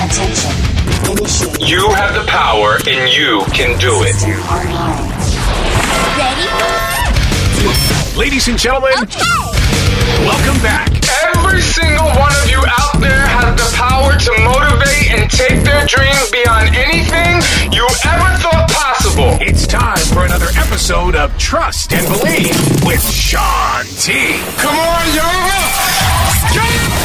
Attention. Initiate. You have the power and you can do it. System online. Ladies and gentlemen, welcome back. Every single one of you out there has the power to motivate and take their dreams beyond anything you ever thought possible. It's time for another episode of Trust and Believe with Shaun T. Come on, y'all.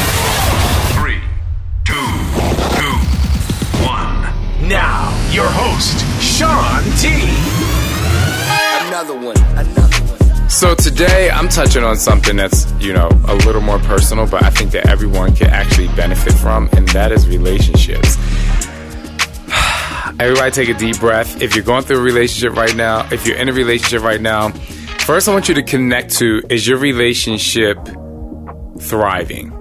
Now, your host, Shaun T. Another one. Another one. So today I'm touching on something that's, you know, a little more personal, but I think that everyone can actually benefit from, and that is relationships. Everybody take a deep breath. If you're going through a relationship right now, if you're in a relationship right now, first I want you to connect to is your relationship thriving?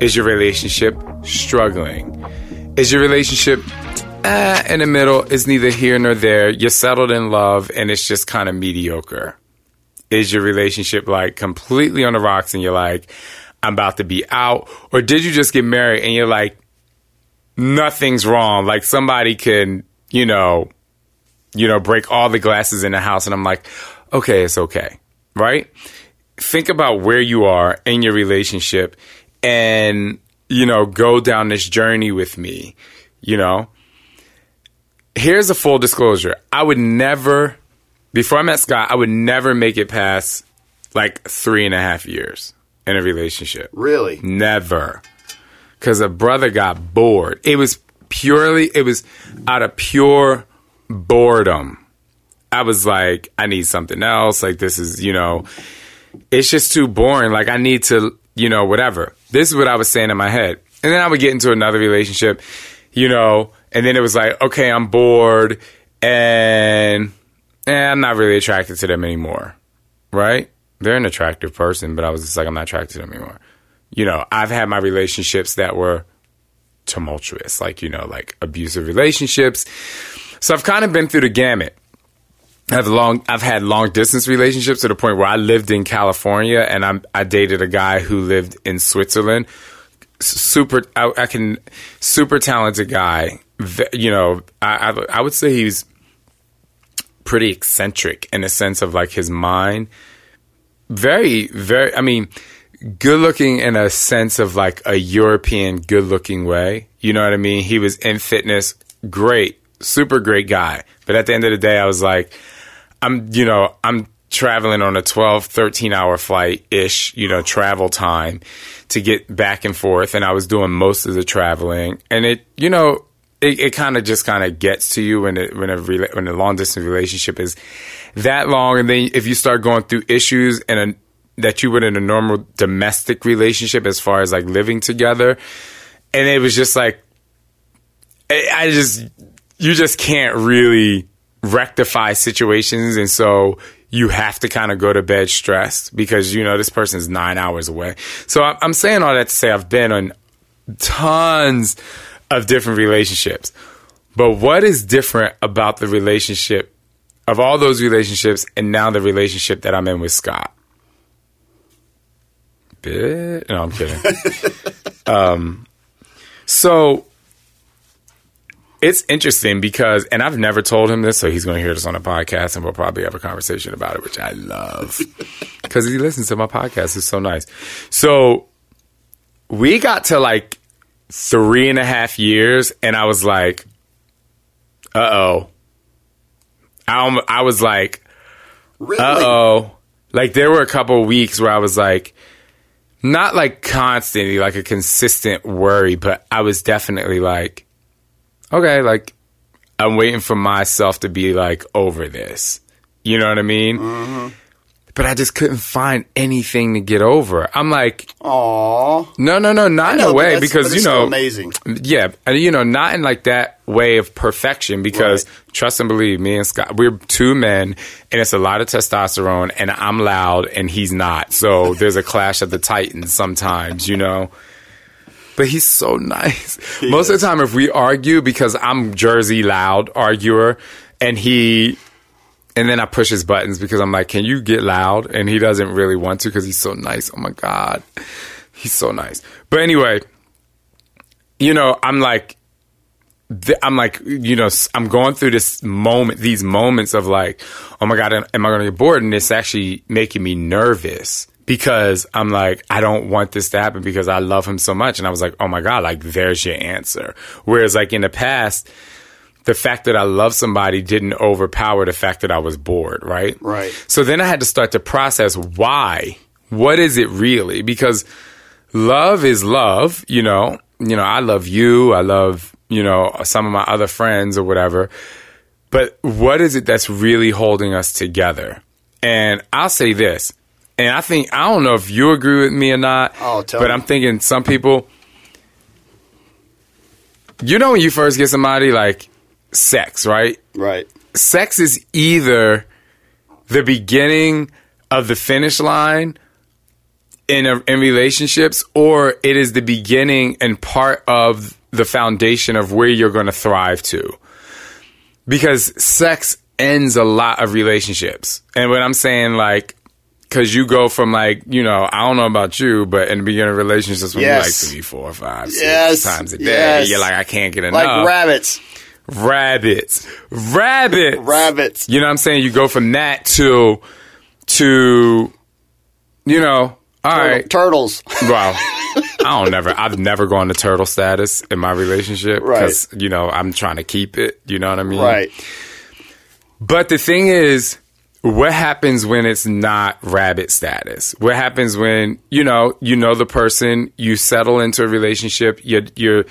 Is your relationship struggling? Is your relationship eh, in the middle? Is neither here nor there. You're settled in love and it's just kind of mediocre. Is your relationship like completely on the rocks and you're like, I'm about to be out? Or did you just get married and you're like, nothing's wrong? Like somebody can, you know, you know, break all the glasses in the house and I'm like, okay, it's okay. Right? Think about where you are in your relationship and, you know, go down this journey with me, you know? Here's a full disclosure. I would never, before I met Scott, I would never make it past like three and a half years in a relationship. Really? Never. Because a brother got bored. It was purely, it was out of pure boredom. I was like, I need something else. Like, this is, you know, it's just too boring. Like, I need to, you know, whatever. This is what I was saying in my head. And then I would get into another relationship, you know, and then it was like, okay, I'm bored and I'm not really attracted to them anymore. Right? They're an attractive person, but I was just like, I'm not attracted to them anymore. You know, I've had my relationships that were tumultuous, like, you know, like abusive relationships. So I've kind of been through the gamut. I've long I've had long distance relationships to the point where I lived in California and I'm I dated a guy who lived in Switzerland. Super I, I can super talented guy. You know, I, I I would say he's pretty eccentric in the sense of like his mind. Very very I mean good looking in a sense of like a European good looking way. You know what I mean? He was in fitness, great, super great guy. But at the end of the day, I was like, I'm, you know, I'm traveling on a 12, 13 hour flight ish, you know, travel time to get back and forth. And I was doing most of the traveling. And it, you know, it, it kind of just kind of gets to you when it, when a when a long distance relationship is that long, and then if you start going through issues and that you would in a normal domestic relationship, as far as like living together, and it was just like I I just you just can't really rectify situations, and so you have to kind of go to bed stressed because you know this person's nine hours away. So I'm I'm saying all that to say I've been on tons of different relationships. But what is different about the relationship of all those relationships and now the relationship that I'm in with Scott? Bit? No, I'm kidding. um, so it's interesting because, and I've never told him this, so he's going to hear this on the podcast, and we'll probably have a conversation about it, which I love because he listens to my podcast. It's so nice. So we got to like three and a half years, and I was like, "Uh oh." I I was like, Really? "Uh oh." Like there were a couple of weeks where I was like, not like constantly, like a consistent worry, but I was definitely like, okay, like I'm waiting for myself to be like over this. You know what I mean? But I just couldn't find anything to get over. I'm like, oh, no, no, no, not in a way because you know, amazing. yeah, and you know, not in like that way of perfection because trust and believe me and Scott, we're two men and it's a lot of testosterone and I'm loud and he's not. So there's a clash of the titans sometimes, you know. But he's so nice. Most of the time if we argue because I'm Jersey loud arguer and he and then I push his buttons because I'm like, "Can you get loud?" and he doesn't really want to because he's so nice. Oh my god. He's so nice. But anyway, you know, I'm like, I'm like, you know, I'm going through this moment, these moments of like, oh my God, am am I going to get bored? And it's actually making me nervous because I'm like, I don't want this to happen because I love him so much. And I was like, oh my God, like, there's your answer. Whereas, like, in the past, the fact that I love somebody didn't overpower the fact that I was bored, right? Right. So then I had to start to process why. What is it really? Because love is love, you know. You know, I love you, I love, you know, some of my other friends or whatever. But what is it that's really holding us together? And I'll say this. And I think I don't know if you agree with me or not. Oh, but me. I'm thinking some people you know when you first get somebody like sex, right? Right. sex is either the beginning of the finish line in a, in relationships or it is the beginning and part of the foundation of where you're going to thrive to because sex ends a lot of relationships and what i'm saying like because you go from like you know i don't know about you but in the beginning of relationships when Yes. you like three four five six Yes. times a day Yes. you're like i can't get enough Like rabbits. rabbits rabbits Rabbits. you know what I'm saying? You go from that to to you know, all Turtle- right. Turtles. Wow. I don't never I've never gone to turtle status in my relationship Right. Because, you know, I'm trying to keep it, you know what I mean? right. But the thing is, what happens when it's not rabbit status? What happens when you know you know the person, you settle into a relationship, you you're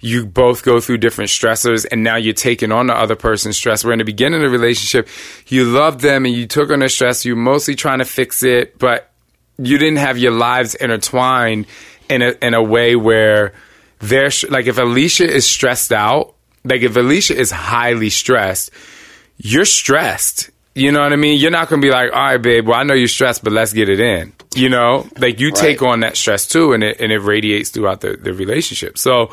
you both go through different stressors, and now you're taking on the other person's stress. Where in the beginning of the relationship, you loved them and you took on their stress. You're mostly trying to fix it, but you didn't have your lives intertwined in a in a way where they're like if Alicia is stressed out, like if Alicia is highly stressed you're stressed. You know what I mean? You're not going to be like, all right, babe, well, I know you're stressed, but let's get it in. You know, like you take on that stress too, and it, and it radiates throughout the, the relationship. So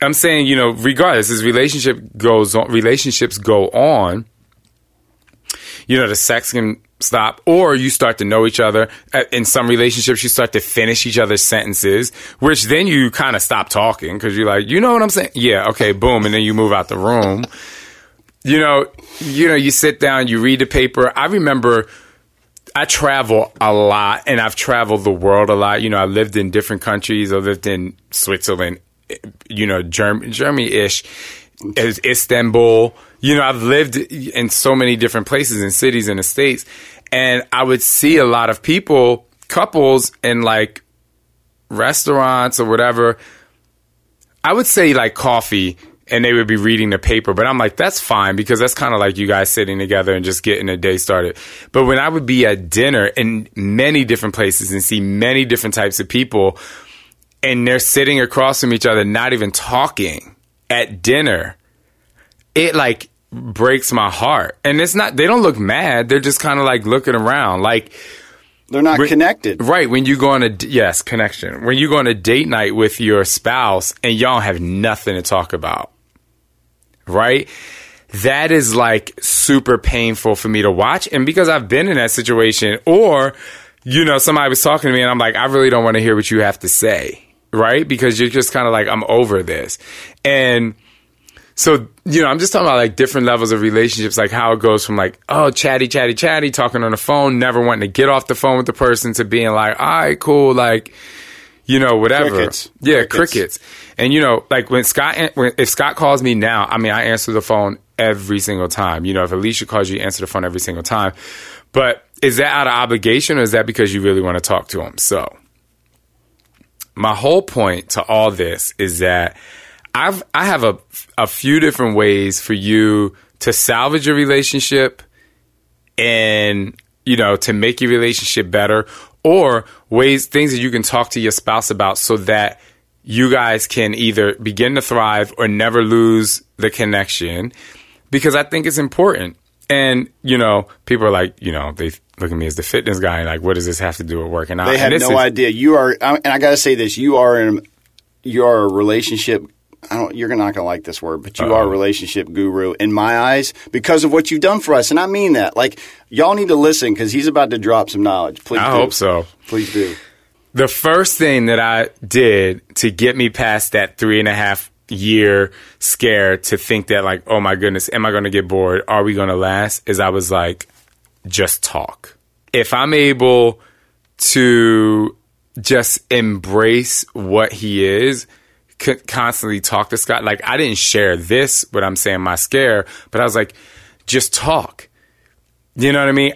I'm saying, you know, regardless, as relationship goes on, relationships go on, you know, the sex can stop, or you start to know each other. In some relationships, you start to finish each other's sentences, which then you kind of stop talking because you're like, you know what I'm saying? Yeah, okay, boom, and then you move out the room you know, you know, you sit down, you read the paper. I remember I travel a lot and I've traveled the world a lot. You know, I lived in different countries. I lived in Switzerland, you know, Germ- Germany-ish, Is- Istanbul. You know, I've lived in so many different places and cities in the States. And I would see a lot of people, couples in like restaurants or whatever. I would say like coffee and they would be reading the paper, but I'm like, that's fine because that's kind of like you guys sitting together and just getting a day started. But when I would be at dinner in many different places and see many different types of people and they're sitting across from each other, not even talking at dinner, it like breaks my heart. And it's not, they don't look mad. They're just kind of like looking around. Like, They're not Re- connected. Right. When you go on a, yes, connection. When you go on a date night with your spouse and y'all have nothing to talk about. Right. That is like super painful for me to watch. And because I've been in that situation or, you know, somebody was talking to me and I'm like, I really don't want to hear what you have to say. Right. Because you're just kind of like, I'm over this. And so you know, I'm just talking about like different levels of relationships, like how it goes from like oh chatty, chatty, chatty, talking on the phone, never wanting to get off the phone with the person, to being like, all right, cool, like you know, whatever. Crickets. Yeah, Crickets. crickets. And you know, like when Scott, when, if Scott calls me now, I mean, I answer the phone every single time. You know, if Alicia calls you, you answer the phone every single time. But is that out of obligation, or is that because you really want to talk to him? So, my whole point to all this is that I've I have a a few different ways for you to salvage your relationship and you know to make your relationship better or ways things that you can talk to your spouse about so that you guys can either begin to thrive or never lose the connection because I think it's important. And you know, people are like, you know, they look at me as the fitness guy, and like, what does this have to do with working out? They have no is- idea. You are, and I got to say this: you are in, you are a relationship. I don't. You're not going to like this word, but you are a relationship guru in my eyes because of what you've done for us, and I mean that. Like, y'all need to listen because he's about to drop some knowledge. Please, I do. hope so. Please do. the first thing that I did to get me past that three and a half year scare to think that like, oh my goodness, am I going to get bored? Are we going to last? Is I was like, just talk. If I'm able to just embrace what he is, constantly talk to Scott. Like I didn't share this, what I'm saying, my scare, but I was like, just talk. You know what I mean?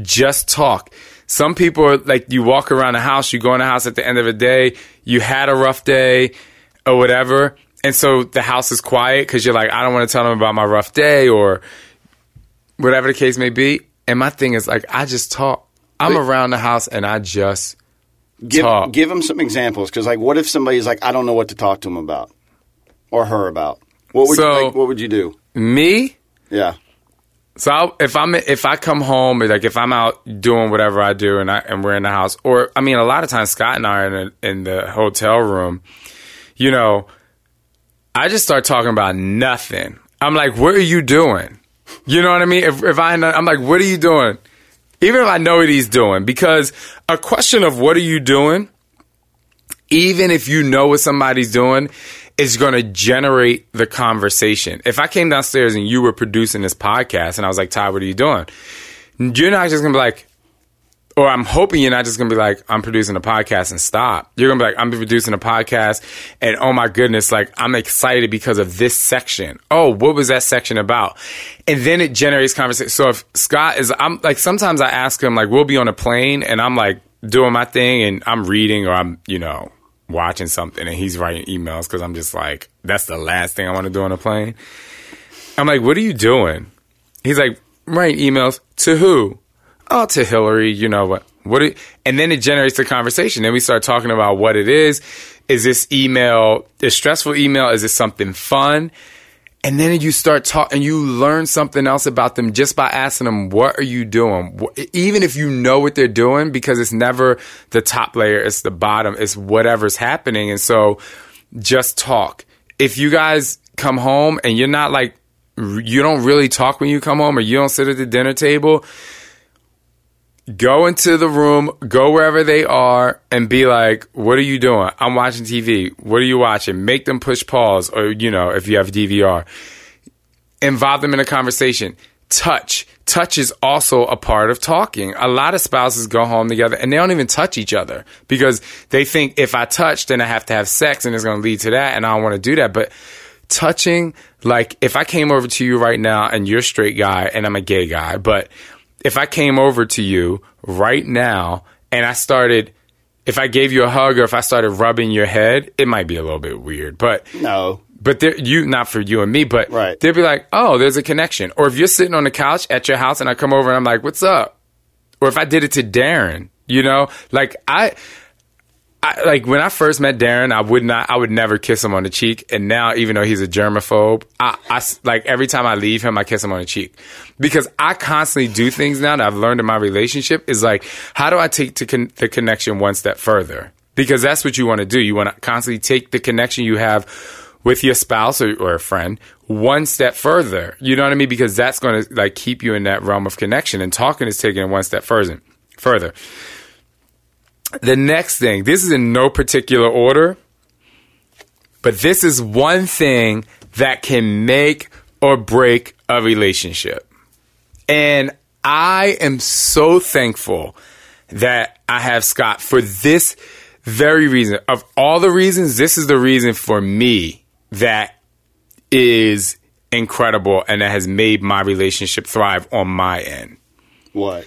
Just talk. Some people are like you walk around the house, you go in the house at the end of the day, you had a rough day or whatever, and so the house is quiet because you're like, I don't want to tell them about my rough day or whatever the case may be. And my thing is like, I just talk. I'm around the house and I just Give Talk. give him some examples because, like, what if somebody's like, I don't know what to talk to him about or her about? What would So- you, like, what would you do? me. Yeah, So I'll, if I'm if I come home or like if I'm out doing whatever I do and I and we're in the house or I mean a lot of times Scott and I are in, a, in the hotel room, you know, I just start talking about nothing. I'm like, what are you doing? You know what I mean? If if I I'm like, what are you doing? Even if I know what he's doing, because a question of what are you doing, even if you know what somebody's doing, is going to generate the conversation. If I came downstairs and you were producing this podcast and I was like, Ty, what are you doing? You're not just going to be like, or I'm hoping you're not just to be like, I'm producing a podcast and stop. You're to be like, I'm producing a podcast and oh my goodness, like I'm excited because of this section. Oh, what was that section about? And then it generates conversation. So if Scott is, I'm like, sometimes I ask him, like, we'll be on a plane and I'm like doing my thing and I'm reading or I'm, you know, watching something and he's writing emails because I'm just like, that's the last thing I want to do on a plane. I'm like, what are you doing? He's like, writing emails to who? Oh, to Hillary. You know what? What? It, and then it generates the conversation. Then we start talking about what it is. Is this email a stressful email? Is this something fun? And then you start talking, and you learn something else about them just by asking them, "What are you doing?" Even if you know what they're doing, because it's never the top layer; it's the bottom. It's whatever's happening, and so just talk. If you guys come home and you're not like you don't really talk when you come home, or you don't sit at the dinner table, go into the room, go wherever they are, and be like, "What are you doing? I'm watching TV. What are you watching?" Make them push pause, or you know, if you have DVR, involve them in a conversation. Touch, touch is also a part of talking. A lot of spouses go home together and they don't even touch each other because they think if I touch, then I have to have sex, and it's going to lead to that, and I don't want to do that, but. Touching, like if I came over to you right now and you're a straight guy and I'm a gay guy, but if I came over to you right now and I started, if I gave you a hug or if I started rubbing your head, it might be a little bit weird, but no, but there, you not for you and me, but Right. they'd be like, oh, there's a connection. Or if you're sitting on the couch at your house and I come over and I'm like, what's up? Or if I did it to Darren, you know, like I. I, like when I first met Darren, I would not, I would never kiss him on the cheek. And now, even though he's a germaphobe, I, I like every time I leave him, I kiss him on the cheek because I constantly do things now that I've learned in my relationship. Is like, how do I take con- the connection one step further? Because that's what you want to do. You want to constantly take the connection you have with your spouse or, or a friend one step further. You know what I mean? Because that's going to like keep you in that realm of connection. And talking is taking it one step further. Further. The next thing, this is in no particular order, but this is one thing that can make or break a relationship. And I am so thankful that I have Scott for this very reason. Of all the reasons, this is the reason for me that is incredible and that has made my relationship thrive on my end. What?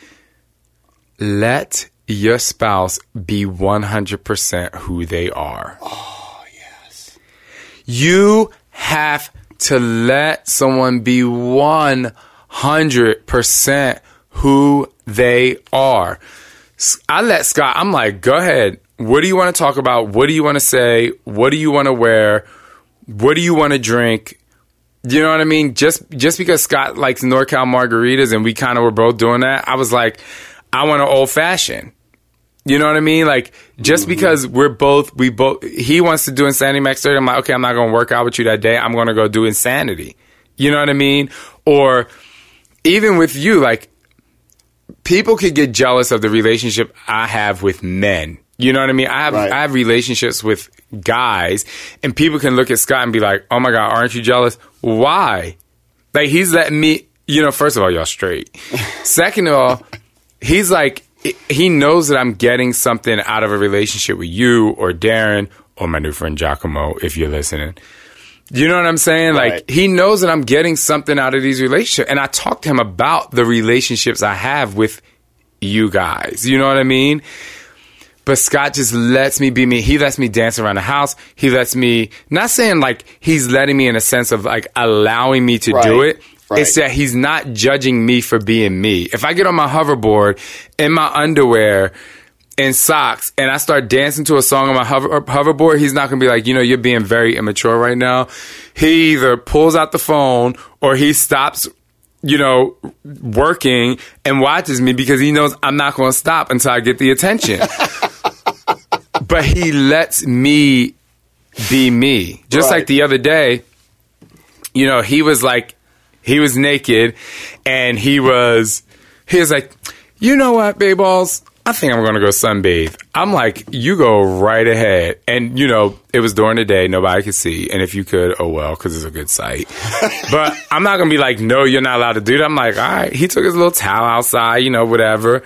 Let your spouse be 100% who they are. Oh, yes. You have to let someone be 100% who they are. I let Scott, I'm like, go ahead. What do you want to talk about? What do you want to say? What do you want to wear? What do you want to drink? You know what I mean? Just just because Scott likes NorCal margaritas and we kind of were both doing that, I was like, I want an old fashioned. You know what I mean? Like just mm-hmm. because we're both we both he wants to do Insanity Max 30, I'm like, okay, I'm not gonna work out with you that day. I'm gonna go do Insanity. You know what I mean? Or even with you, like people could get jealous of the relationship I have with men. You know what I mean? I have Right. I have relationships with guys, and people can look at Scott and be like, "Oh my god, aren't you jealous? Why?" Like he's letting me. You know, first of all, y'all straight. Second of all, he's like he knows that I'm getting something out of a relationship with you or Darren or my new friend Giacomo, if you're listening. You know what I'm saying? Like he knows that I'm getting something out of these relationships, and I talk to him about the relationships I have with you guys. You know what I mean? But Scott just lets me be me. He lets me dance around the house. He lets me, not saying like he's letting me in a sense of like allowing me to do it. Right. It's that he's not judging me for being me. If I get on my hoverboard in my underwear and socks and I start dancing to a song on my hover, hoverboard, he's not going to be like, you know, you're being very immature right now. He either pulls out the phone or he stops you know, working and watches me because he knows I'm not going to stop until I get the attention. but he lets me be me. Just Right. like the other day, you know, he was like, he was naked and he was, he was like, you know what, babe balls? I think I'm to go sunbathe. I'm like, you go right ahead. And, you know, it was during the day. Nobody could see. And if you could, oh well, because it's a good sight. but I'm not to be like, no, you're not allowed to do that. I'm like, all right. He took his little towel outside, you know, whatever.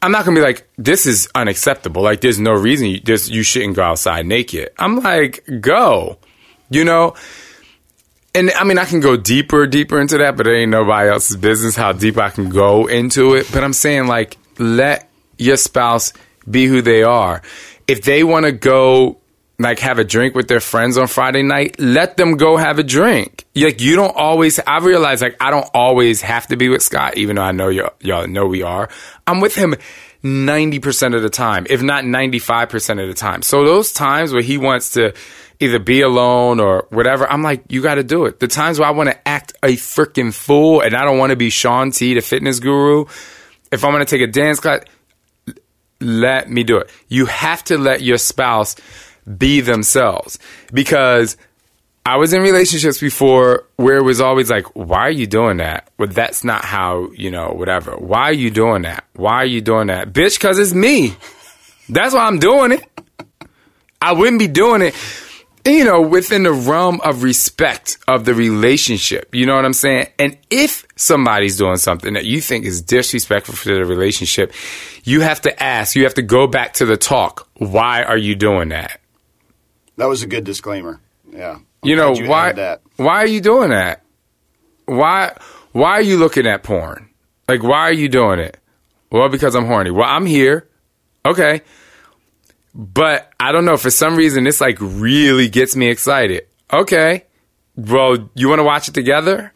I'm not gonna be like, this is unacceptable. Like, there's no reason you, there's, you shouldn't go outside naked. I'm like, go, you know. And I mean, I can go deeper, deeper into that, but it ain't nobody else's business how deep I can go into it. But I'm saying, like, let your spouse be who they are. If they want to go, like, have a drink with their friends on Friday night, let them go have a drink. Like, you don't always, I realize, like, I don't always have to be with Scott, even though I know y'all, y'all know we are. I'm with him 90% of the time, if not 95% of the time. So those times where he wants to either be alone or whatever, I'm like, you got to do it. The times where I want to act a freaking fool and I don't want to be Shaun T, the fitness guru, if I'm going to take a dance class, let me do it. You have to let your spouse be themselves because I was in relationships before where it was always like, why are you doing that? Well, that's not how, you know, whatever. Why are you doing that? Why are you doing that? Bitch, because it's me. That's why I'm doing it. I wouldn't be doing it, you know, within the realm of respect of the relationship. You know what I'm saying? And if somebody's doing something that you think is disrespectful for the relationship, you have to ask, you have to go back to the talk. Why are you doing that? That was a good disclaimer. Yeah. I'm you know glad why that. why are you doing that why why are you looking at porn like why are you doing it well because i'm horny well i'm here okay but i don't know for some reason this like really gets me excited. Okay well you want to watch it together?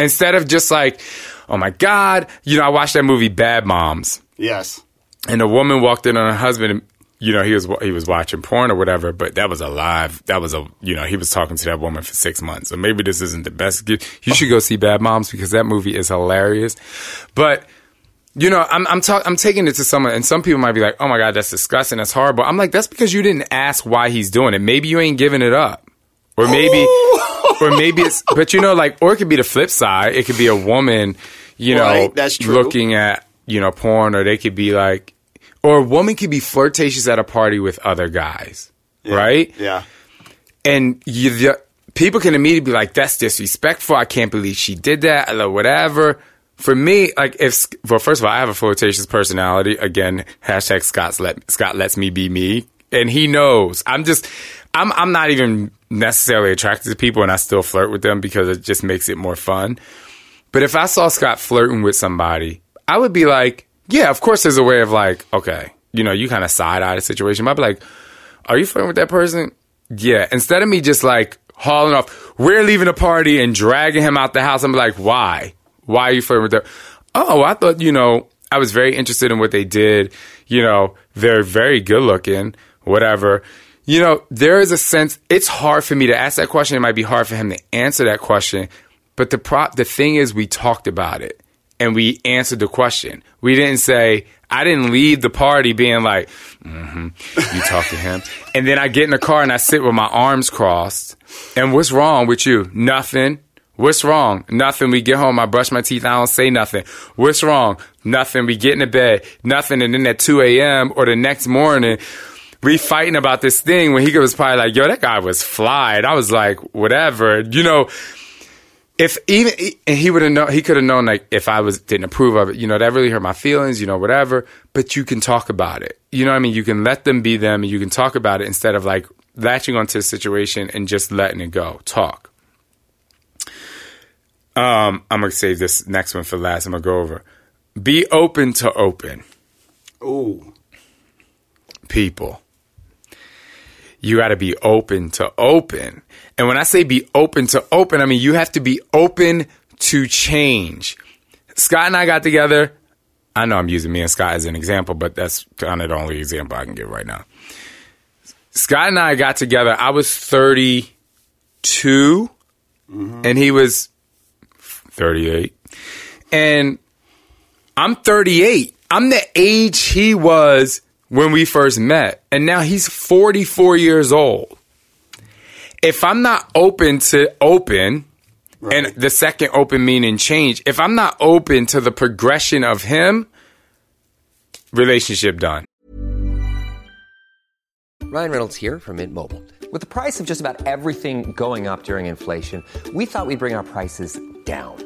Instead of just like oh my god you know i watched that movie bad moms. Yes. and a woman walked in on her husband and you know he was he was watching porn or whatever but that was a live that was a you know he was talking to that woman for six months. So maybe this isn't the best you should go see bad moms because that movie is hilarious. But you know i'm i'm talk, i'm taking it to someone and some people might be like oh my god that's disgusting that's horrible i'm like that's because you didn't ask why he's doing it maybe you ain't giving it up or maybe or maybe it's but you know like or it could be the flip side it could be a woman you know that's true. looking at you know porn or they could be like or a woman could be flirtatious at a party with other guys right Yeah. and you the, people can immediately be like, "That's disrespectful. I can't believe she did that," or whatever. For me, like if well, first of all, I have a flirtatious personality. Again, hashtag Scott's let Scott lets me be me, and he knows. I'm just, I'm I'm not even necessarily attracted to people, and I still flirt with them because it just makes it more fun. But if I saw Scott flirting with somebody, I would be like, yeah, of course, there's a way of like, okay, you know, you kind of side eye the situation. I'd be like, are you flirting with that person? Yeah. Instead of me just like hauling off, we're leaving a party and dragging him out the house. I'm like, why? Why are you flirting with them? Oh, I thought, you know, I was very interested in what they did. You know, they're very good looking, whatever. You know, there is a sense, it's hard for me to ask that question. It might be hard for him to answer that question. But the pro- the thing is, we talked about it and we answered the question. We didn't say, I didn't leave the party being like, mm-hmm, you talk to him. And then I get in the car and I sit with my arms crossed. And what's wrong with you? Nothing. What's wrong? Nothing. We get home. I brush my teeth. I don't say nothing. What's wrong? Nothing. We get into bed. Nothing. And then at 2 a.m. or the next morning, we fighting about this thing when he was probably like, yo, that guy was fly. And I was like, whatever. You know, if even and he would have known he could have known like if I was didn't approve of it, you know, that really hurt my feelings, you know, whatever. But you can talk about it. You know what I mean? You can let them be them and you can talk about it instead of like latching onto the situation and just letting it go. Talk. Um, I'm gonna save this next one for last. I'm gonna go over. Be open to open. Ooh. People. You got to be open to open. And when I say be open to open, I mean you have to be open to change. Scott and I got together. I know I'm using me and Scott as an example, but that's kind of the only example I can give right now. Scott and I got together. I was 32 and he was 38. And I'm 38. I'm the age he was when we first met. And now he's 44 years old. If I'm not open to open, and the second open meaning change, if I'm not open to the progression of him, relationship done. Ryan Reynolds here from Mint Mobile. With the price of just about everything going up during inflation, we thought we'd bring our prices down.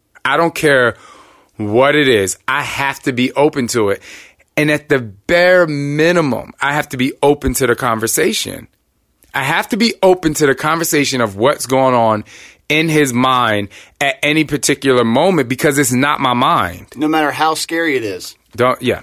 I don't care what it is. I have to be open to it. And at the bare minimum, I have to be open to the conversation. I have to be open to the conversation of what's going on in his mind at any particular moment because it's not my mind. No matter how scary it is. Don't, yeah.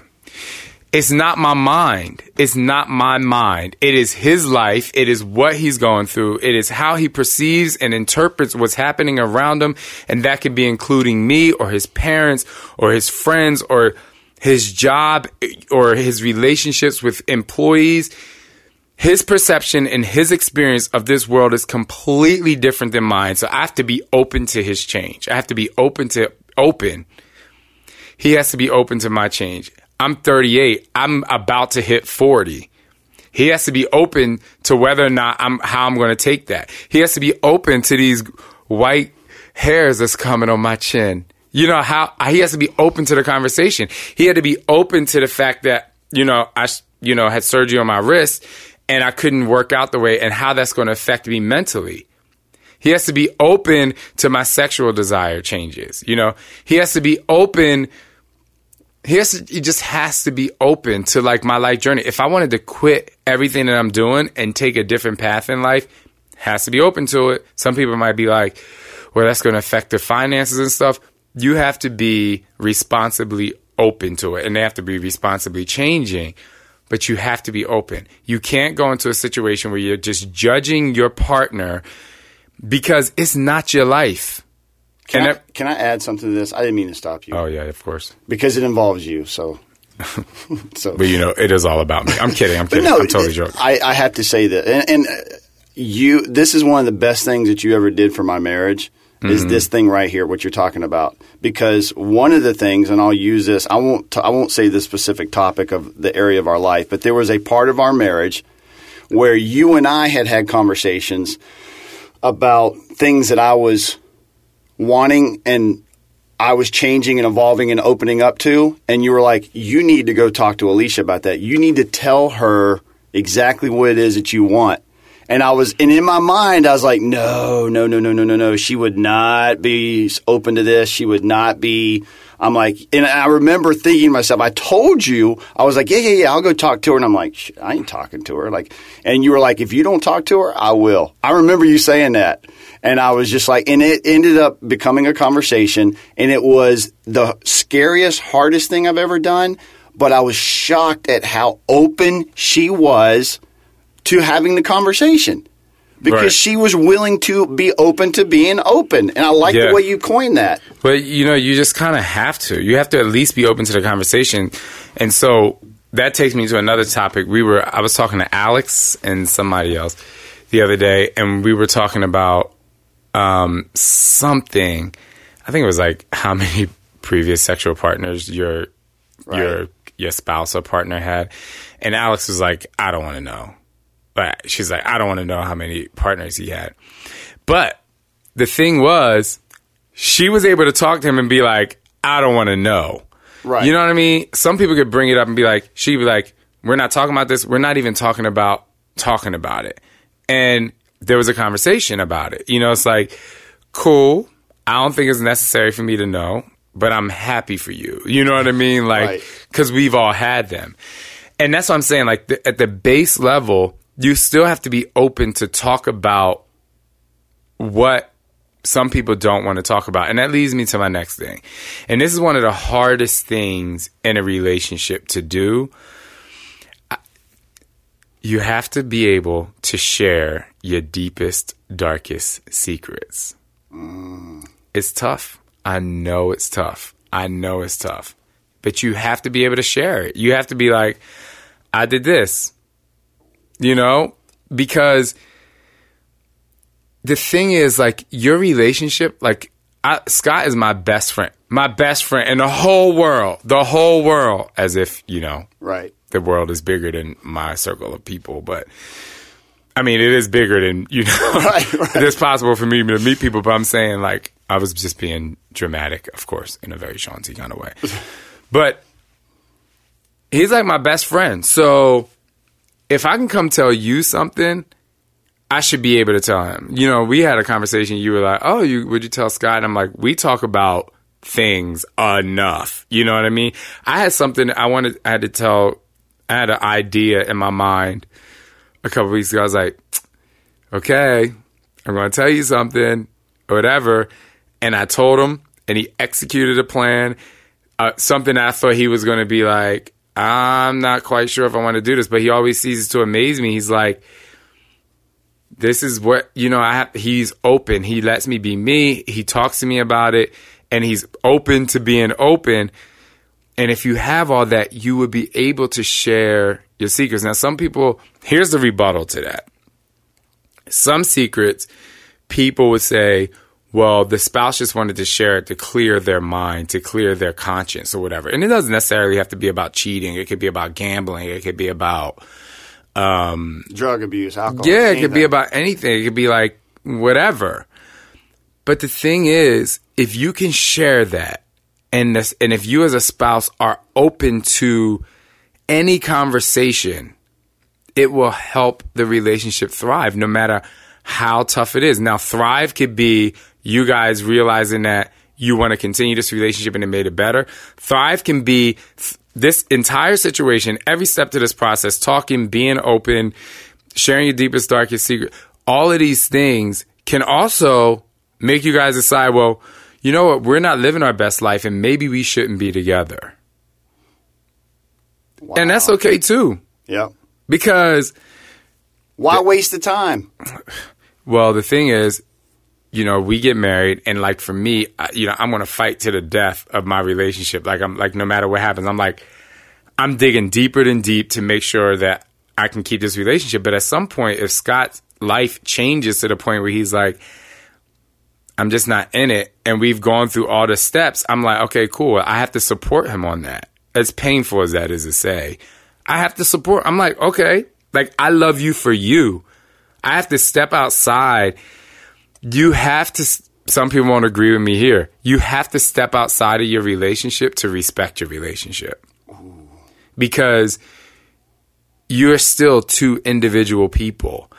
It's not my mind. It's not my mind. It is his life. It is what he's going through. It is how he perceives and interprets what's happening around him. And that could be including me or his parents or his friends or his job or his relationships with employees. His perception and his experience of this world is completely different than mine. So I have to be open to his change. I have to be open to open. He has to be open to my change. I'm 38. I'm about to hit 40. He has to be open to whether or not I'm how I'm going to take that. He has to be open to these white hairs that's coming on my chin. You know how he has to be open to the conversation. He had to be open to the fact that you know I you know had surgery on my wrist and I couldn't work out the way and how that's going to affect me mentally. He has to be open to my sexual desire changes. You know, he has to be open he has to, he just has to be open to like my life journey. If I wanted to quit everything that I'm doing and take a different path in life, has to be open to it. Some people might be like, well, that's going to affect their finances and stuff. You have to be responsibly open to it and they have to be responsibly changing, but you have to be open. You can't go into a situation where you're just judging your partner because it's not your life. Can, I, can I add something to this? I didn't mean to stop you Oh yeah, of course. because it involves you. So, so But you know, it is all about me. I'm kidding. I'm kidding. no, I'm totally joking. I, I have to say that, and, and uh, you this is one of the best things that you ever did for my marriage is Mm-hmm. this thing right here what you're talking about because one of the things and I'll use this I won't t- I won't say the specific topic of the area of our life but there was a part of our marriage where you and I had had conversations about things that I was wanting and I was changing and evolving and opening up to. And you were like, you need to go talk to Alicia about that. You need to tell her exactly what it is that you want. And I was, and in my mind, I was like, no, no, no, no, no, no, no. She would not be open to this. She would not be. I'm like, and I remember thinking to myself, I told you, I was like, yeah, yeah, yeah, I'll go talk to her. And I'm like, I ain't talking to her. Like, and you were like, if you don't talk to her, I will. I remember you saying that. And I was just like, and it ended up becoming a conversation. And it was the scariest, hardest thing I've ever done. But I was shocked at how open she was to having the conversation because Right. she was willing to be open to being open. And I like Yeah. the way you coined that. But you know, you just kind of have to. You have to at least be open to the conversation. And so that takes me to another topic. We were I was talking to Alex and somebody else the other day and we were talking about um, something. I think it was like how many previous sexual partners your your your spouse or partner had. And Alex was like, I don't want to know. But she's like, I don't want to know how many partners he had. But the thing was, she was able to talk to him and be like, I don't want to know. Right. You know what I mean? Some people could bring it up and be like, she'd be like, we're not talking about this. We're not even talking about talking about it. And there was a conversation about it. You know, it's like, cool. I don't think it's necessary for me to know, but I'm happy for you. You know what I mean? Like, Right. because we've all had them. And that's what I'm saying. Like, the, at the base level, you still have to be open to talk about what some people don't want to talk about. And that leads me to my next thing. And this is one of the hardest things in a relationship to do. You have to be able to share your deepest, darkest secrets. Mm. It's tough. I know it's tough. I know it's tough. But you have to be able to share it. You have to be like, I did this. You know? Because the thing is, like, your relationship, like, I, Scott is my best friend. My best friend in the whole world. The whole world. As if, you know, Right. The world is bigger than my circle of people, but I mean, it is bigger than you know. Right, right. It is possible for me to meet people, but I'm saying like I was just being dramatic, of course, in a very Chauncey kind of way. but he's like my best friend, so if I can come tell you something. I should be able to tell him. You know, we had a conversation. You were like, "Oh, you would you tell Scott?" And I'm like, "We talk about things enough." You know what I mean? I had something I wanted. I had to tell. I had an idea in my mind a couple weeks ago. I was like, "Okay, I'm going to tell you something, or whatever." And I told him, and he executed a plan. Uh, something I thought he was going to be like, "I'm not quite sure if I want to do this," but he always sees to amaze me. He's like this is what you know i have he's open he lets me be me he talks to me about it and he's open to being open and if you have all that you would be able to share your secrets now some people here's the rebuttal to that some secrets people would say well the spouse just wanted to share it to clear their mind to clear their conscience or whatever and it doesn't necessarily have to be about cheating it could be about gambling it could be about um, Drug abuse, alcohol. yeah, it could be about anything. It could be like whatever. But the thing is, if you can share that, and this, and if you as a spouse are open to any conversation, it will help the relationship thrive, no matter how tough it is. Now, thrive could be you guys realizing that you want to continue this relationship and it made it better. Thrive can be th- this entire situation, every step to this process, talking, being open, sharing your deepest, darkest secret. All of these things can also make you guys decide, well, you know what? We're not living our best life and maybe we shouldn't be together. And that's okay too. Yep. Because Why waste the time? Well, the thing is, you know, we get married, and like for me, I, you know, I'm gonna fight to the death of my relationship. Like I'm like, no matter what happens, I'm like, I'm digging deeper than deep to make sure that I can keep this relationship. But at some point, if Scott's life changes to the point where he's like, I'm just not in it. And we've gone through all the steps. I'm like, okay, cool. I have to support him on that. As painful as that is to say, I have to support. I'm like, okay, like I love you for you. I have to step outside. You have to, some people won't agree with me here. You have to step outside of your relationship to respect your relationship. Because you're still two individual people.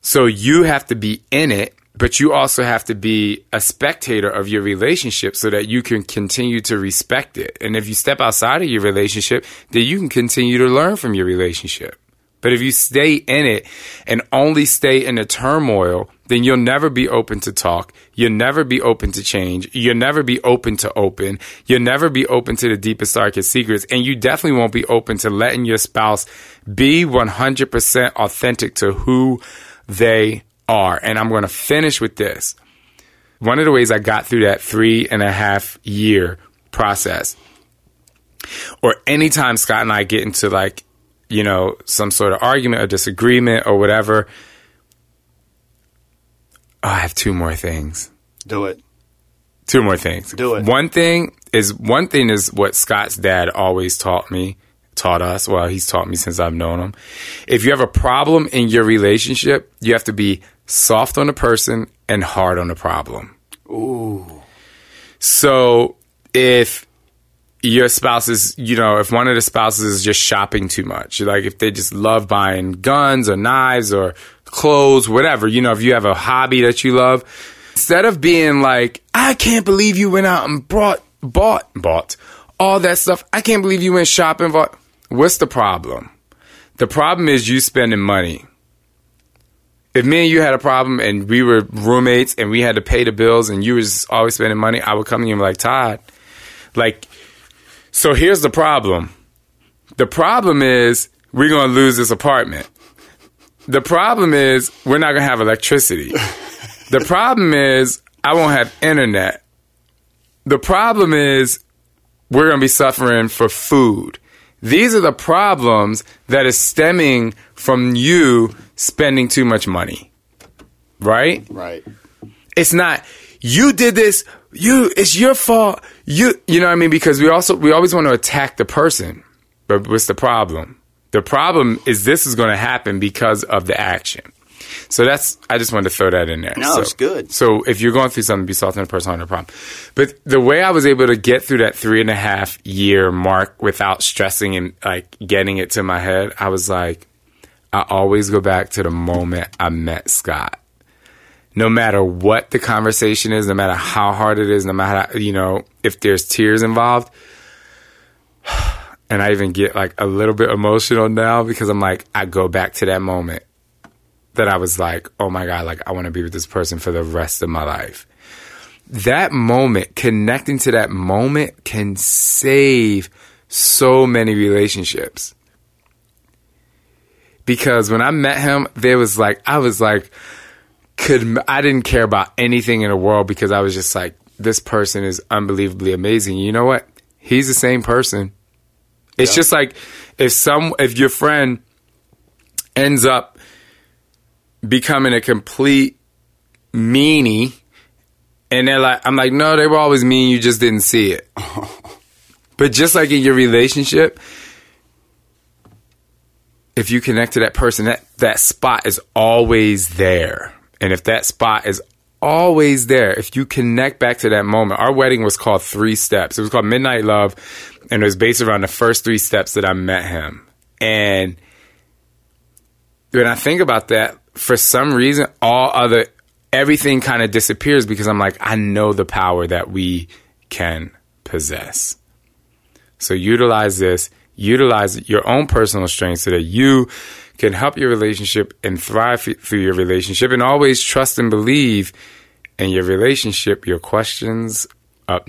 So you have to be in it, but you also have to be a spectator of your relationship so that you can continue to respect it. And if you step outside of your relationship, then you can continue to learn from your relationship. But if you stay in it and only stay in the turmoil, then you'll never be open to talk. You'll never be open to change. You'll never be open to open. You'll never be open to the deepest, darkest secrets. And you definitely won't be open to letting your spouse be 100% authentic to who they are. And I'm going to finish with this. One of the ways I got through that three and a half year process, or anytime Scott and I get into like, you know, some sort of argument or disagreement or whatever, oh, I have two more things. Do it. Two more things. Do it. One thing is one thing is what Scott's dad always taught me, taught us. Well, he's taught me since I've known him. If you have a problem in your relationship, you have to be soft on the person and hard on the problem. Ooh. So if your spouse is, you know, if one of the spouses is just shopping too much, like if they just love buying guns or knives or clothes, whatever, you know, if you have a hobby that you love, instead of being like, I can't believe you went out and brought, bought, bought all that stuff. I can't believe you went shopping. Bought. What's the problem? The problem is you spending money. If me and you had a problem and we were roommates and we had to pay the bills and you was always spending money, I would come to you and be like, Todd, like, so here's the problem. The problem is we're going to lose this apartment. The problem is we're not going to have electricity. the problem is I won't have internet. The problem is we're going to be suffering for food. These are the problems that is stemming from you spending too much money. Right? Right. It's not you did this, you it's your fault. You you know what I mean because we also we always want to attack the person. But what's the problem? The problem is this is going to happen because of the action. So that's I just wanted to throw that in there. No, so, it's good. So if you're going through something, be soft on the person on the problem. But the way I was able to get through that three and a half year mark without stressing and like getting it to my head, I was like, I always go back to the moment I met Scott. No matter what the conversation is, no matter how hard it is, no matter you know if there's tears involved, and I even get like a little bit emotional now because I'm like I go back to that moment that I was like, oh my God, like I want to be with this person for the rest of my life. That moment, connecting to that moment can save so many relationships. Because when I met him, there was like, I was like, could, I didn't care about anything in the world because I was just like, this person is unbelievably amazing. You know what? He's the same person. It's just like if some, if your friend ends up becoming a complete meanie. And they're like, I'm like, no, they were always mean. You just didn't see it. but just like in your relationship, if you connect to that person, that, that spot is always there. And if that spot is always there, if you connect back to that moment, our wedding was called Three Steps. It was called Midnight Love. And it was based around the first three steps that I met him. And when I think about that, for some reason, all other everything kind of disappears because I'm like, I know the power that we can possess. So utilize this, utilize your own personal strength so that you can help your relationship and thrive through your relationship and always trust and believe in your relationship. Your questions up.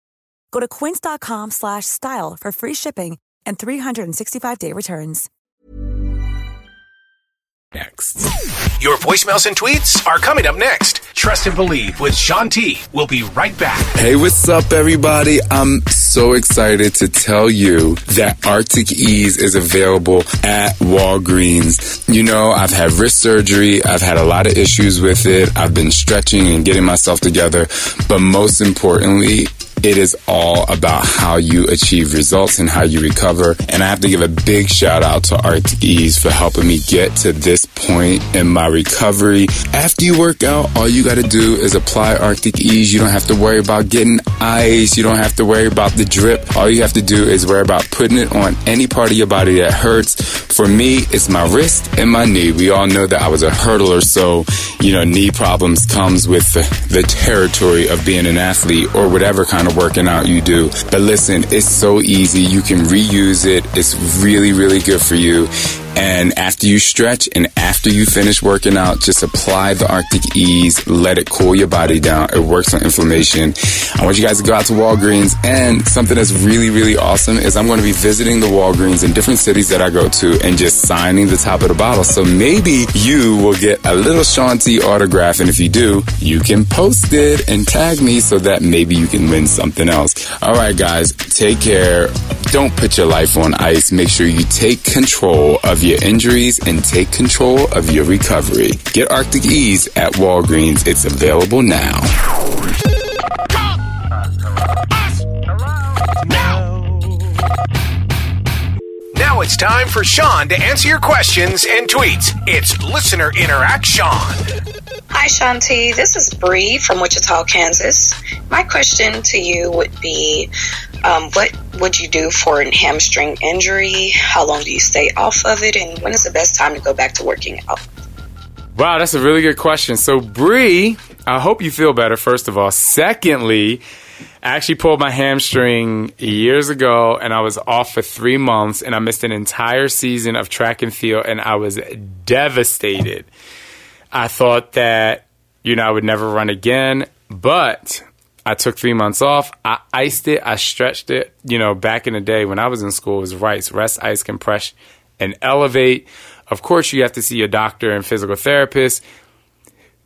Go to quince.com slash style for free shipping and 365-day returns. Next. Your voicemails and tweets are coming up next. Trust and Believe with Shaun T. We'll be right back. Hey, what's up, everybody? I'm so excited to tell you that Arctic Ease is available at Walgreens. You know, I've had wrist surgery, I've had a lot of issues with it, I've been stretching and getting myself together, but most importantly, it is all about how you achieve results and how you recover. And I have to give a big shout out to Arctic Ease for helping me get to this point in my recovery. After you work out, all you got to do is apply Arctic Ease. You don't have to worry about getting ice. You don't have to worry about the drip. All you have to do is worry about putting it on any part of your body that hurts. For me, it's my wrist and my knee. We all know that I was a hurdler, so, you know, knee problems comes with the, the territory of being an athlete or whatever kind of working out you do. But listen, it's so easy. You can reuse it. It's really, really good for you. And after you stretch and after you finish working out, just apply the Arctic Ease. Let it cool your body down. It works on inflammation. I want you guys to go out to Walgreens. And something that's really, really awesome is I'm going to be visiting the Walgreens in different cities that I go to and just signing the top of the bottle. So maybe you will get a little Shaun T autograph. And if you do, you can post it and tag me so that maybe you can win something else. All right, guys, take care. Don't put your life on ice. Make sure you take control of your injuries and take control of your recovery. Get Arctic Ease at Walgreens. It's available now. Now it's time for Shaun to answer your questions and tweets. It's Listener Interact Shaun. Hi, Shaun T. This is Bree from Wichita, Kansas. My question to you would be um, what would you do for a hamstring injury? How long do you stay off of it? And when is the best time to go back to working out? Wow, that's a really good question. So, Bree, I hope you feel better, first of all. Secondly, I actually pulled my hamstring years ago and I was off for three months and I missed an entire season of track and field and I was devastated. I thought that, you know, I would never run again, but I took three months off. I iced it. I stretched it. You know, back in the day when I was in school, it was RICE, rest, ice, compress, and elevate. Of course, you have to see your doctor and physical therapist.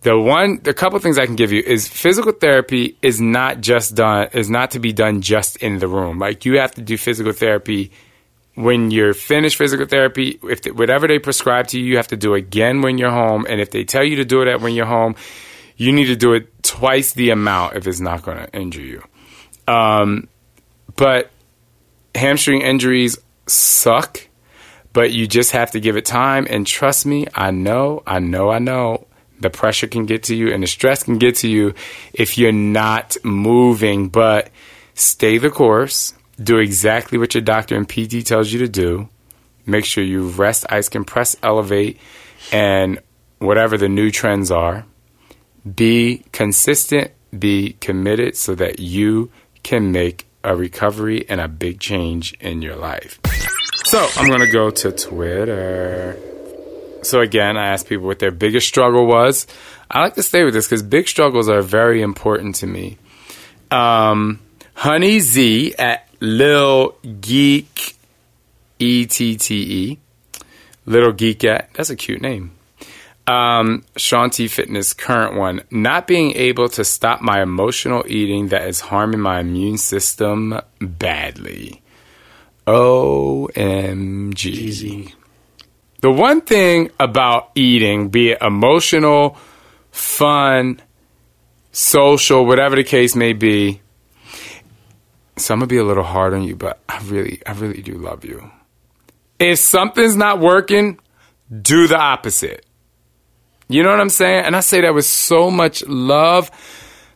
The one, the couple things I can give you is physical therapy is not just done, is not to be done just in the room. Like you have to do physical therapy when you're finished physical therapy. If the, whatever they prescribe to you, you have to do again when you're home. And if they tell you to do it at when you're home, you need to do it twice the amount if it's not going to injure you. Um, but hamstring injuries suck, but you just have to give it time. And trust me, I know, I know, I know the pressure can get to you and the stress can get to you if you're not moving, but stay the course. Do exactly what your doctor and PT tells you to do. Make sure you rest, ice, compress, elevate, and whatever the new trends are. Be consistent, be committed so that you can make a recovery and a big change in your life. So I'm going to go to Twitter. So again, I asked people what their biggest struggle was. I like to stay with this because big struggles are very important to me. Um, Honey Z at Lil Geek E T T E. Little Geek at. That's a cute name. Um, Shaun T Fitness, current one. Not being able to stop my emotional eating that is harming my immune system badly. OMG. The one thing about eating, be it emotional, fun, social, whatever the case may be, so I'm gonna be a little hard on you, but I really, I really do love you. If something's not working, do the opposite. You know what I'm saying? And I say that with so much love,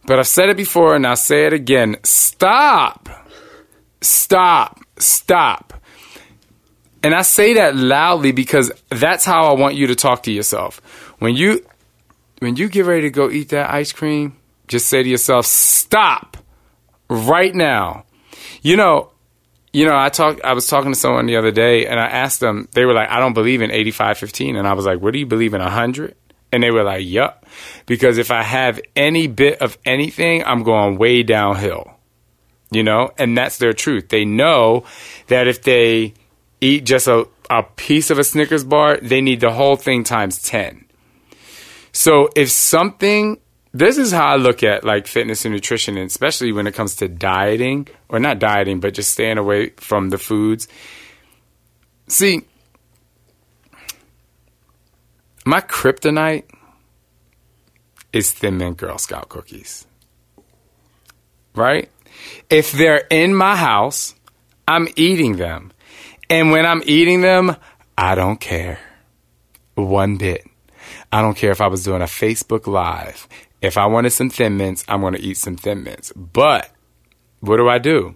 but I've said it before and I'll say it again. Stop. Stop. Stop. And I say that loudly because that's how I want you to talk to yourself. When you when you get ready to go eat that ice cream, just say to yourself, "Stop right now." You know, you know, I talk I was talking to someone the other day and I asked them, they were like, "I don't believe in 8515." And I was like, "What do you believe in 100?" And they were like, "Yup." Because if I have any bit of anything, I'm going way downhill. You know, and that's their truth. They know that if they eat just a, a piece of a Snickers bar, they need the whole thing times 10. So if something, this is how I look at like fitness and nutrition, and especially when it comes to dieting, or not dieting, but just staying away from the foods. See, my kryptonite is Thin Mint Girl Scout cookies. Right? If they're in my house, I'm eating them. And when I'm eating them, I don't care one bit. I don't care if I was doing a Facebook Live. If I wanted some Thin Mints, I'm going to eat some Thin Mints. But what do I do?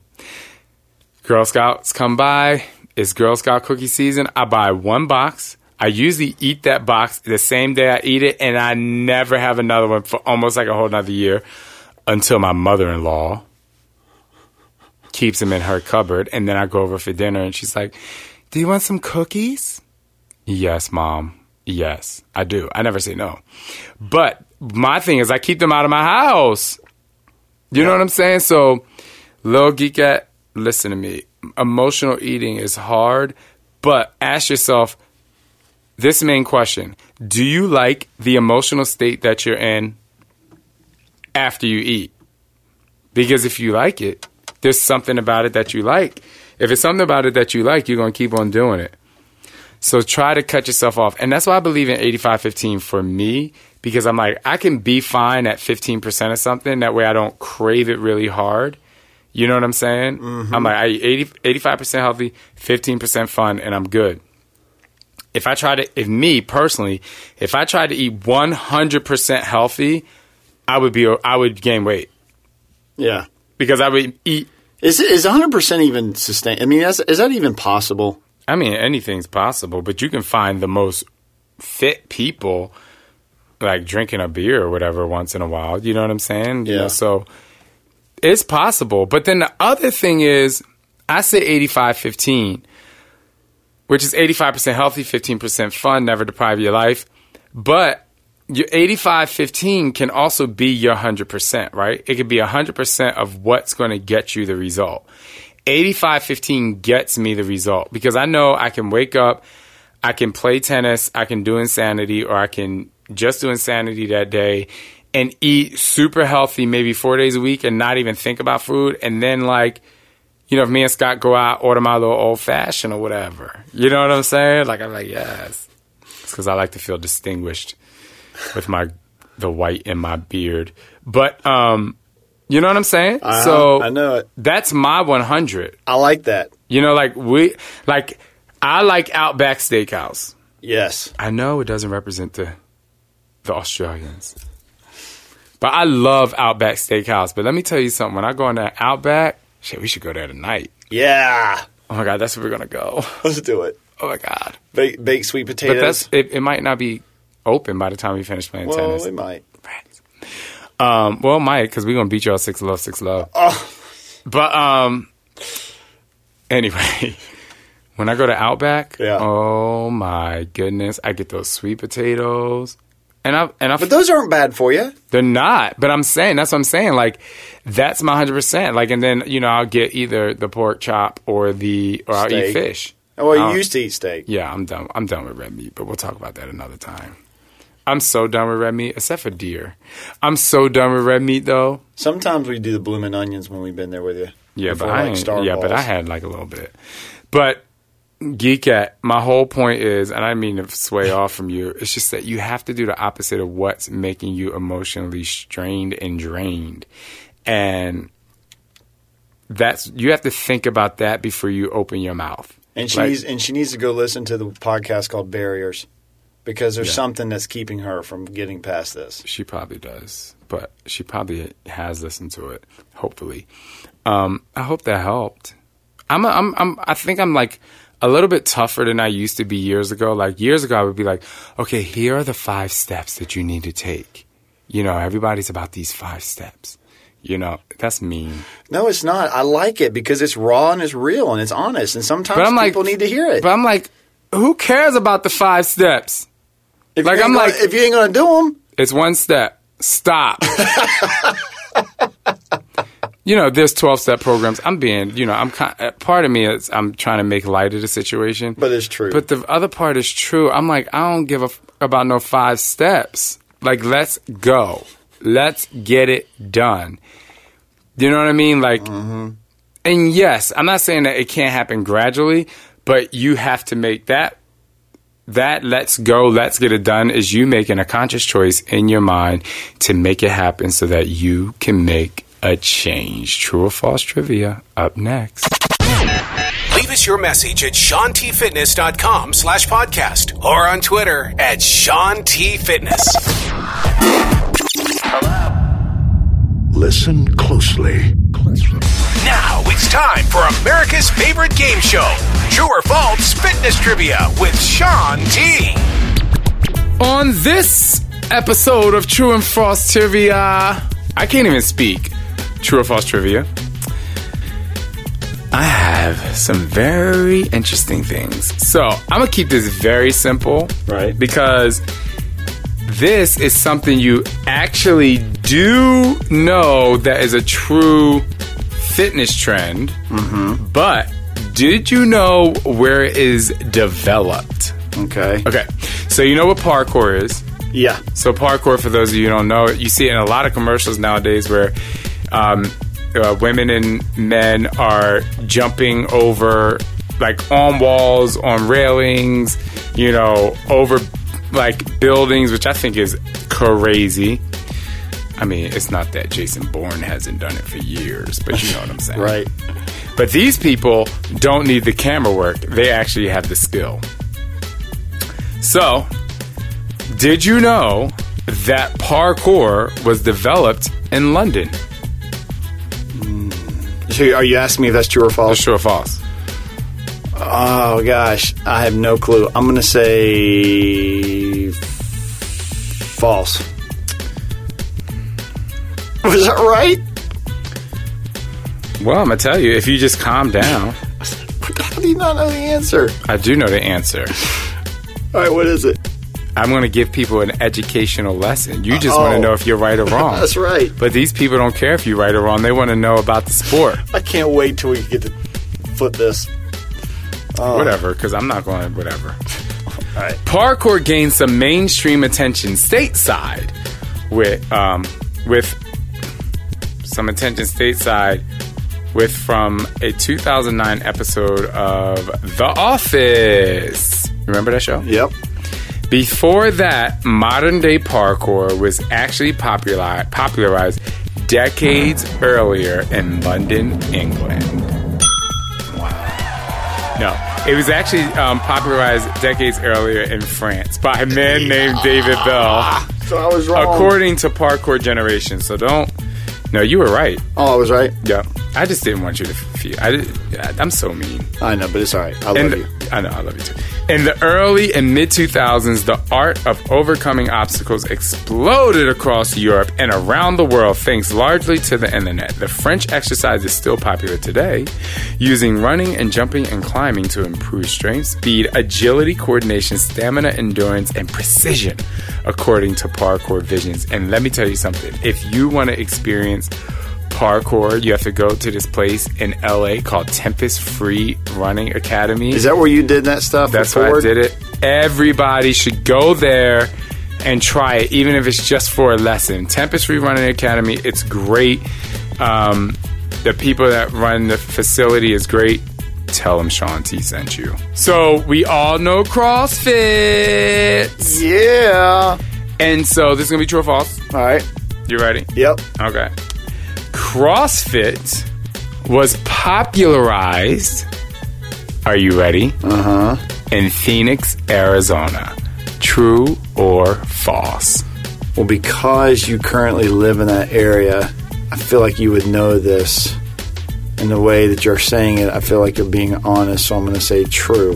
Girl Scouts come by. It's Girl Scout cookie season. I buy one box. I usually eat that box the same day I eat it, and I never have another one for almost like a whole nother year until my mother in law keeps them in her cupboard. And then I go over for dinner, and she's like, Do you want some cookies? Yes, mom. Yes, I do. I never say no. But my thing is, I keep them out of my house. You know what I'm saying? So, little geekette, listen to me. Emotional eating is hard, but ask yourself this main question Do you like the emotional state that you're in after you eat? Because if you like it, there's something about it that you like. If it's something about it that you like, you're going to keep on doing it. So try to cut yourself off. And that's why I believe in 85-15 for me because I'm like I can be fine at 15% of something that way I don't crave it really hard. You know what I'm saying? Mm-hmm. I'm like I eat 80, 85% healthy, 15% fun and I'm good. If I try to if me personally, if I tried to eat 100% healthy, I would be I would gain weight Yeah. because I would eat Is it is 100% even sustain? I mean, is, is that even possible? I mean, anything's possible, but you can find the most fit people like drinking a beer or whatever once in a while. You know what I'm saying? You know, Yeah. so it's possible. But then the other thing is, I say 85 15, which is 85% healthy, 15% fun, never deprive your life. But your 85 15 can also be your 100%, right? It could be 100% of what's going to get you the result. 85 15 gets me the result because I know I can wake up, I can play tennis, I can do insanity, or I can just do insanity that day and eat super healthy maybe four days a week and not even think about food. And then, like, you know, if me and Scott go out, order my little old fashioned or whatever. You know what I'm saying? Like, I'm like, yes. It's because I like to feel distinguished with my the white in my beard. But um, you know what I'm saying? Uh-huh. so I know it. That's my 100. I like that. You know, like we like I like Outback Steakhouse. Yes. I know it doesn't represent the the Australians. But I love Outback Steakhouse. But let me tell you something. When I go in that Outback, shit, we should go there tonight. Yeah. Oh my god, that's where we're gonna go. Let's do it. Oh my god. Bake, baked sweet potatoes. But potatoes. that's it, it might not be open by the time we finish playing well, tennis. we might. Um, well, it might because we're gonna beat y'all six love, six love. Oh. But um, anyway, when I go to Outback, Yeah. oh my goodness, I get those sweet potatoes, and I and I. But those aren't bad for you. They're not, but I'm saying that's what I'm saying. Like that's my hundred percent. Like, and then you know I'll get either the pork chop or the or I'll eat fish. Oh, well, you Um, used to eat steak. Yeah, I'm done. I'm done with red meat, but we'll talk about that another time. I'm so done with red meat, except for deer. I'm so done with red meat though. Sometimes we do the blooming onions when we've been there with you. Yeah, Before, but I like, yeah, but I had like a little bit. But geek at my whole point is, and I mean to sway off from you. It's just that you have to do the opposite of what's making you emotionally strained and drained, and that's you have to think about that before you open your mouth. And she Like- needs and she needs to go listen to the podcast called Barriers because there's Yeah. something that's keeping her from getting past this. She probably does, but she probably has listened to it. Hopefully, um, I hope that helped. I'm, a, I'm, I'm, I think I'm like a little bit tougher than I used to be years ago. Like years ago, I would be like, okay, here are the five steps that you need to take. You know, everybody's about these five steps. You know, that's mean. No, it's not. I like it because it's raw and it's real and it's honest. And sometimes But I'm like- people need to hear it. But I'm like, who cares about the five steps? if like I'm gonna- like, if you ain't to do them, It's one step. Stop. you know, there's 12 step programs. I'm being, you know, I'm kind, uh, part of me is I'm trying to make light of the situation. but it's true. But the other part is true. I'm like, I don't give a f- about no five steps. Like, let's go. Let's get it done. You know what I mean? Like, and yes, I'm not saying that it can't happen gradually, but you have to make that that let's go, let's get it done is you making a conscious choice in your mind to make it happen so that you can make a change. True or false trivia up next. Leave us your message at ShaunTFitness.com slash podcast or on Twitter at Shaun T Fitness. Listen closely. Now it's time for America's favorite game show, True or False Fitness Trivia with Shaun T. On this episode of True and False Trivia, I can't even speak. True or False Trivia. I have some very interesting things. So I'm gonna keep this very simple, Right. Because this is something you actually do know that is a true fitness trend. Mm-hmm. But did you know where it is developed? okay. Okay, so you know what parkour is. Yeah. So parkour, for those of you who don't know, you see it in a lot of commercials nowadays where um, uh, women and men are jumping over, like on walls, on railings, you know, over like buildings, which I think is crazy. I mean, it's not that Jason Bourne hasn't done it for years, but you know what I'm saying. Right. But these people don't need the camera work, they actually have the skill. So, did you know that parkour was developed in London? So are you asking me if that's true or false? That's true or false? Oh gosh, I have no clue. I'm going to say false. Was that right? Well, I'm gonna tell you, if you just calm down, How do you not know the answer? I do know the answer. All right, what is it? I'm gonna give people an educational lesson. You just Oh. want to know if you're right or wrong. That's right. But these people don't care if you're right or wrong. They want to know about the sport. I can't wait till we get to flip this. Oh. Whatever, because I'm not going. Whatever. All right. Parkour gained some mainstream attention stateside, with um, with some attention stateside with from a 2009 episode of The Office. Remember that show? Yep. Before that, modern day parkour was actually popular, popularized decades earlier in London, England. Wow. No, it was actually um, popularized decades earlier in France by a man named David Belle, So I was wrong. according to Parkour Generation. So don't. No, you were right. oh, I was right. Yeah, I just didn't want you to feel. I did, I'm so mean. I know, but it's all right. I love the- you. I know, I love you too. In the early and mid 2000s, the art of overcoming obstacles exploded across Europe and around the world thanks largely to the internet. The French exercise is still popular today, using running and jumping and climbing to improve strength, speed, agility, coordination, stamina, endurance, and precision, according to Parkour Visions. And let me tell you something if you want to experience parkour, you have to go to this place in LA called Tempest Free Running Academy. Is that where you did that stuff? That's why I did it. Everybody should go there and try it, even if it's just for a lesson. Tempest Free Running Academy, it's great. Um, the people that run the facility is great. tell them Shaun T sent you. So we all know CrossFit. Yeah. And so this is gonna be true or false. All right. You ready? Yep. Okay. CrossFit was popularized. Are you ready? Uh huh. In Phoenix, Arizona. True or false? Well, because you currently live in that area, I feel like you would know this. In the way that you're saying it, I feel like you're being honest, so I'm going to say true.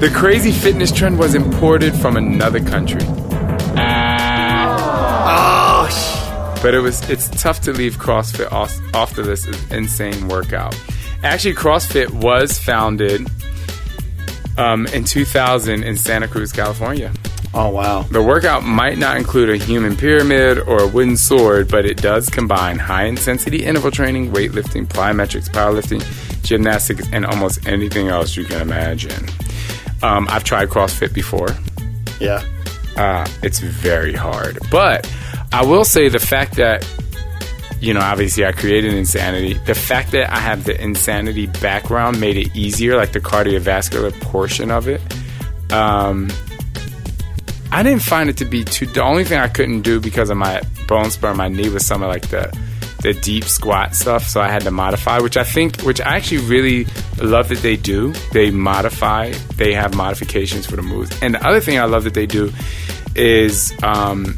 The crazy fitness trend was imported from another country. Oh, but it was it's tough to leave CrossFit off, list of insane workout. Actually, CrossFit was founded um, in 2000 in Santa Cruz, California. Oh wow! The workout might not include a human pyramid or a wooden sword, but it does combine high intensity interval training, weightlifting, plyometrics, powerlifting, gymnastics, and almost anything else you can imagine. Um, I've tried CrossFit before. Yeah. Uh, it's very hard. But I will say the fact that, you know, obviously I created Insanity. The fact that I have the Insanity background made it easier, like the cardiovascular portion of it. Um, I didn't find it to be too. The only thing I couldn't do because of my bone spur my knee was something like the the deep squat stuff. So I had to modify, which I think, which I actually really love that they do. They modify. They have modifications for the moves. And the other thing I love that they do is um,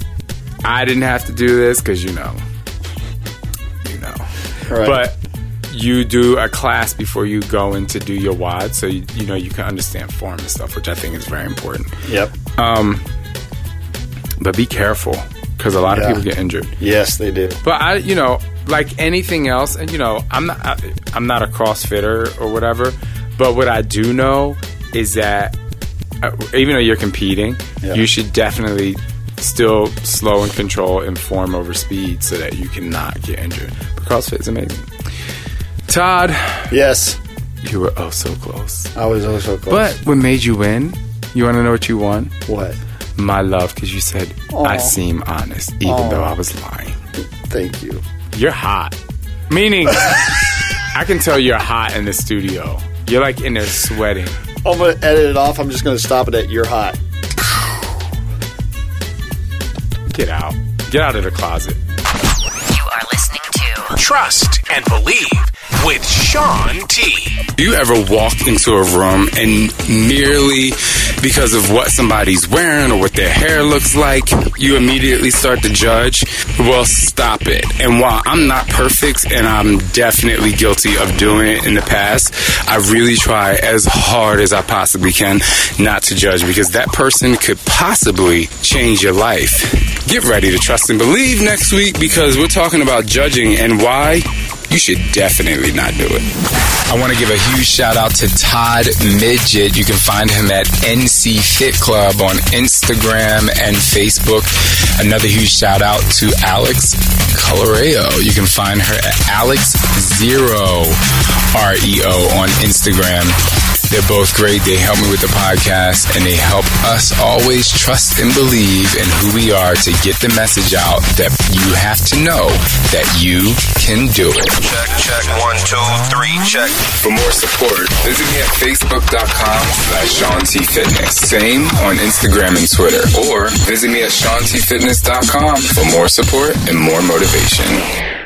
I didn't have to do this because you know, you know, Right. but you do a class before you go in to do your WOD, so you, you know you can understand form and stuff, which I think is very important. Yep. Um, but be careful because a lot Yeah. of people get injured. Yes, they do. But I, you know, like anything else, and you know, I'm not, I, I'm not a CrossFitter or whatever. But what I do know is that uh, even though you're competing, Yeah. you should definitely still slow and control and form over speed so that you cannot get injured. But CrossFit is amazing. Todd, Yes. you were oh so close. I was also close. But what made you win? You want to know what you won? what? My love, because you said I seem honest, even Aw. though I was lying. Thank you. You're hot. Meaning, I can tell you're hot in the studio. You're like in there sweating. I'm gonna edit it off. I'm just gonna stop it at "You're hot." Get out. Get out of the closet. You are listening to Trust and Believe with Shaun T. Do you ever walk into a room and merely because of what somebody's wearing or what their hair looks like, you immediately start to judge? Well, stop it. And while I'm not perfect and I'm definitely guilty of doing it in the past, I really try as hard as I possibly can not to judge because that person could possibly change your life. Get ready to trust and believe next week because we're talking about judging and why you should definitely not do it. I want to give a huge shout out to Todd Midget. You can find him at NC Fit Club on Instagram and Facebook. Another huge shout out to Alex Coloreo. You can find her at Alex Zero R E O on Instagram. They're both great. They help me with the podcast and they help us always trust and believe in who we are to get the message out that you have to know that you can do it. Check, check, one, two, three, check. For more support, visit me at facebook.com slash Shaun T Fitness. Same on Instagram and Twitter. Or visit me at ShaunTFitness.com for more support and more motivation.